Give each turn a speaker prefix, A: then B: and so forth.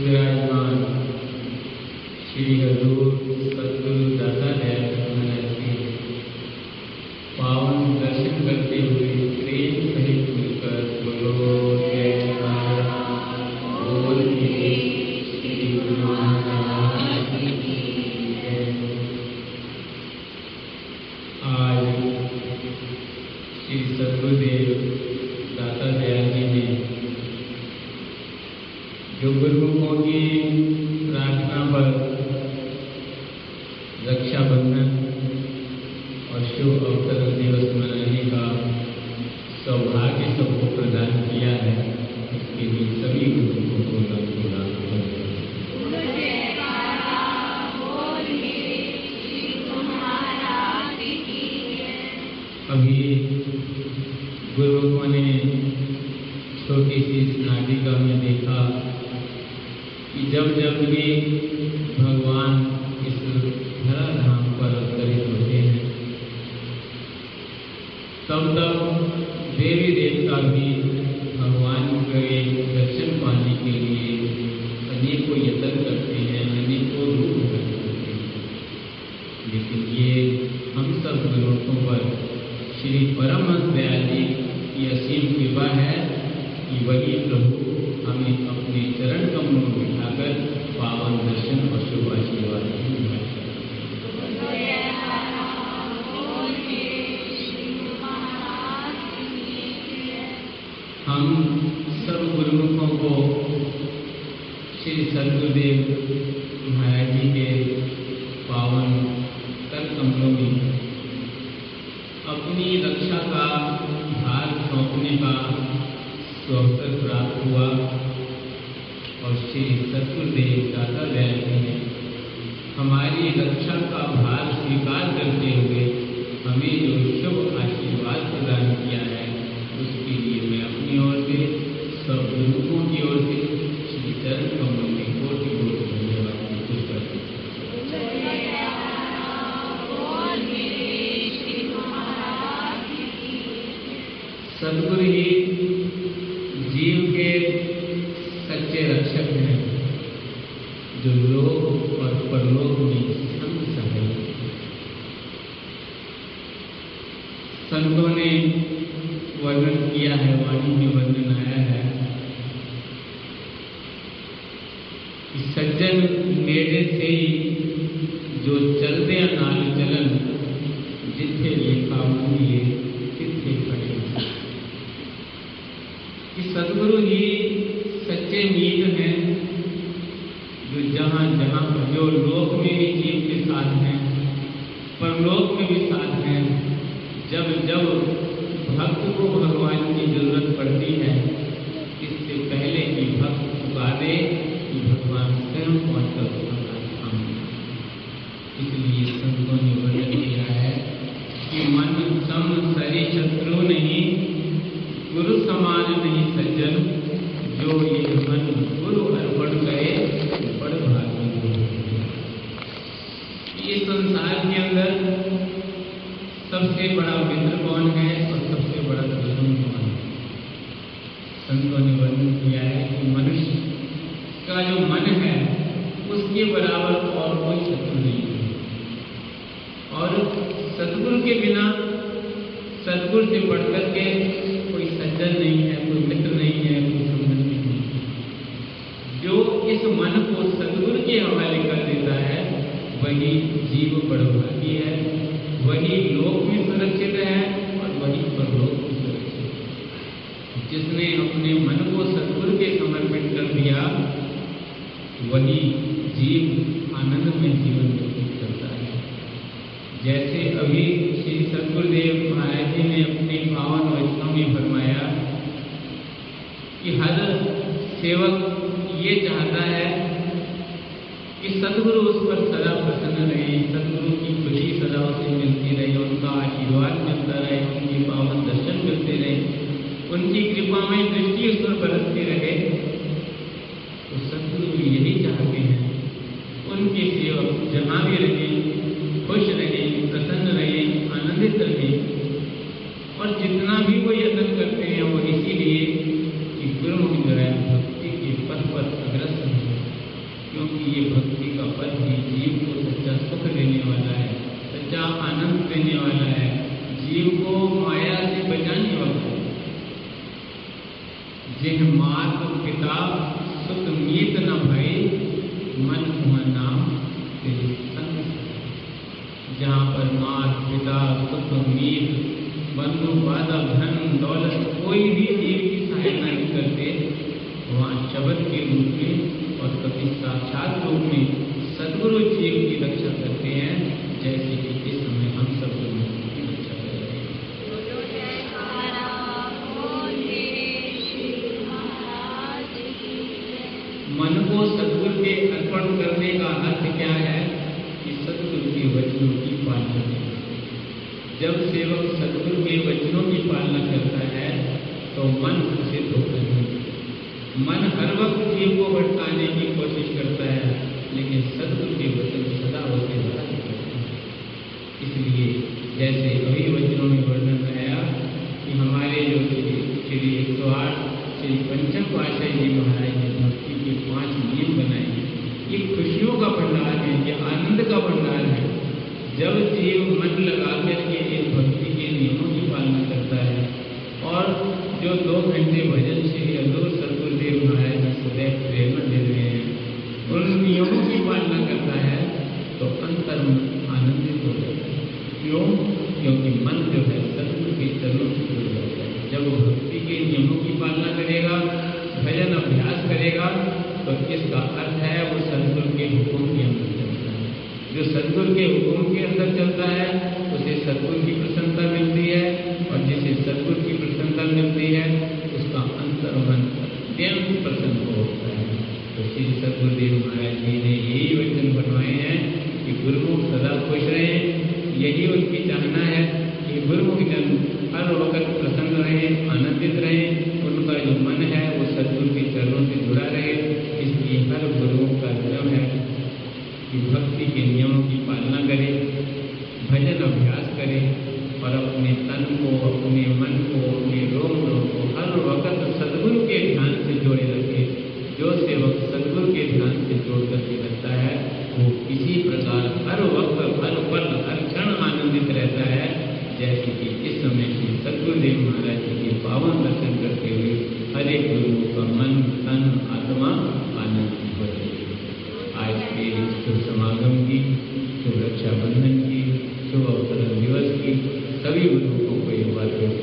A: विराजमान श्री हजूर सतगुरु दाता महाराज के। पावन दर्शन करते हुए प्रेम सहित मिलकर बोलो। जो गुरुओं की प्रार्थना पर रक्षाबंधन और शुभ अवसर दिवस मनाने का सौभाग्य सबको प्रदान किया है। इसके लिए सभी कि जब जब भी भगवान इस धरा धाम पर अवतरित होते हैं, तब तब देवी देवता भी भगवान के दर्शन पाने के लिए अनेकों यत्न करते हैं, अनेकों रूप करते हैं। लेकिन ये हम सब गुरुओं पर श्री परमहंस दयाल जी की असीम कृपा है कि वही प्रभु हमें अपने चरण कमलों में श्री सदगुरुदेव महाराज जी के पावन कर कमलों में। अपनी रक्षा का भार सौंपने का अवसर प्राप्त हुआ और श्री सतगुरुदेव दादा दयाल जी ने हमारी रक्षा का भार स्वीकार लोक और परलोक में संग सहाय संतों ने वर्णन किया है, वाणी में वर्णन आया है कि सज्जन मेरे से ही जो चलते नाल चलन जिथे लेखा मूल्य तिथे खड़े। कि सदगुरु ही सच्चे मीत हैं जो जहाँ जो लोक में भी जीव के साथ हैं, परलोक में भी साथ हैं, जब जब भक्त को भगवान की ज़रूरत पड़ती है, इससे पहले कि भक्त पुकारे कि भगवान स्वयं पहुंचकर उसका काम इसलिए संतों ने वर्णन किया है कि मन सम सरी शत्रु नहीं गुरु समान नहीं सज्जन जो ये मन गुरु अर्पण करे बड़ भागी ये संसार के अंदर सबसे बड़ा मित्र कौन है और सबसे बड़ा दुश्मन कौन है? संतों ने वर्णन किया है कि मनुष्य का जो मन है, उसके बराबर और कोई शत्रु नहीं है। और सदगुरु के बिना सदगुरु से बढ़कर के कोई सज्जन नहीं है कोई मित्र नहीं है कोई संबंधी नहीं है जो इस मन को सदगुरु के हवाले कर देता है वही जीव बड़भागी है। वही लोक में सुरक्षित है और वही परलोक में सुरक्षित है। जिसने अपने मन को सदगुरु के समर्पित कर दिया, वही जीव आनंद में जीवन व्यतीत करता है। जैसे अभी श्री सदगुरुदेव महाराज जी ने अपने पावन वचनों में फरमाया कि हर सेवक ये चाहता है कि सदगुरु उस पर सदा प्रसन्न रहे, सदगुरु की खुशी सदा उसे मिलती रहे, उनका आशीर्वाद मिलता रहे, उनके पावन दर्शन मिलते रहे, उनकी कृपा में दृष्टि उस पर बरसती रहे। तो सदगुरु यही चाहते हैं, उनके सेवक जहाँ भी रहे देने वाला है जीव को माया से बचाने वाला है जिन मात पिता सुत मीत न भई मन नाम तेरे। जहाँ पर मात, पिता सुत मीत बंधु, बाधा, धन, दौलत कोई भी जीव की सहायता नहीं करते, वहाँ शब्द के रूप में और कभी साक्षात रूप में सदगुरु जीव की रक्षा करते हैं, जैसे कि करने का अर्थ क्या है? कि सतगुरु के वचनों की पालना करना। जब सेवक सदगुरु के वचनों की पालना करता है तो मन उसे धोखा नहीं मन हर वक्त जीव को भटकाने की कोशिश करता है, लेकिन सदगुरु के वचन सदा भरा हैं। इसलिए जैसे अभी वचनों में वर्णन आया कि हमारे जो श्री एक सौ आठ, श्री पंचम पाशाही जी महाराज ने भक्ति के पाँच नियम बनाए ये खुशियों का भंडार है, ये आनंद का भंडार है। जब जीव मन लगा करके इन भक्ति के नियमों की पालना करता है, और जो दो घंटे भजन श्री अल्लूर सदगुरुदेव महाराज सदैव प्रेरणा दे रहे हैं उन नियमों की पालना करता है तो अंतर आनंदित हो जाता है। क्यों? क्योंकि मन जो है सदगुरु के चरणों से जुड़ जाता है। जब वो भक्ति के नियमों की पालना करेगा, भजन अभ्यास करेगा तो इसका अर्थ है वो सदगुरु के हुक्म के अंदर चलता है जो सदगुरु के हुक्म के अंदर चलता है, उसे सदगुरु की प्रसन्नता मिलती है, और जिसे सदगुरु की प्रसन्नता मिलती है, उसका अंतर मन अत्यंत प्रसन्न होता है। तो श्री सदगुरुदेव महाराज जी ने यही वचन बनवाए हैं कि गुरुमुख सदा खुश रहे। यही उनकी चाहना है कि गुरुमुख जन हर वक्त पालना करें, भजन अभ्यास करें और अपने तन को, अपने मन को, अपने रोम रोम को हर वक्त सदगुरु के ध्यान से जोड़े रखे। जो सेवक सदगुरु के ध्यान से जोड़ करके रखता है, वो किसी प्रकार हर वक्त, हर पल, हर क्षण आनंदित रहता है। जैसे कि इस समय श्री सदगुरुदेव महाराज जी के पावन दर्शन करते हुए हर एक गुरु का मन, तन, आत्मा आनंदित हो रही है आज के शुभ समागम की शुभ रक्षाबंधन की शुभ अवसर दिवस की सभी बंधु को कोई हमारे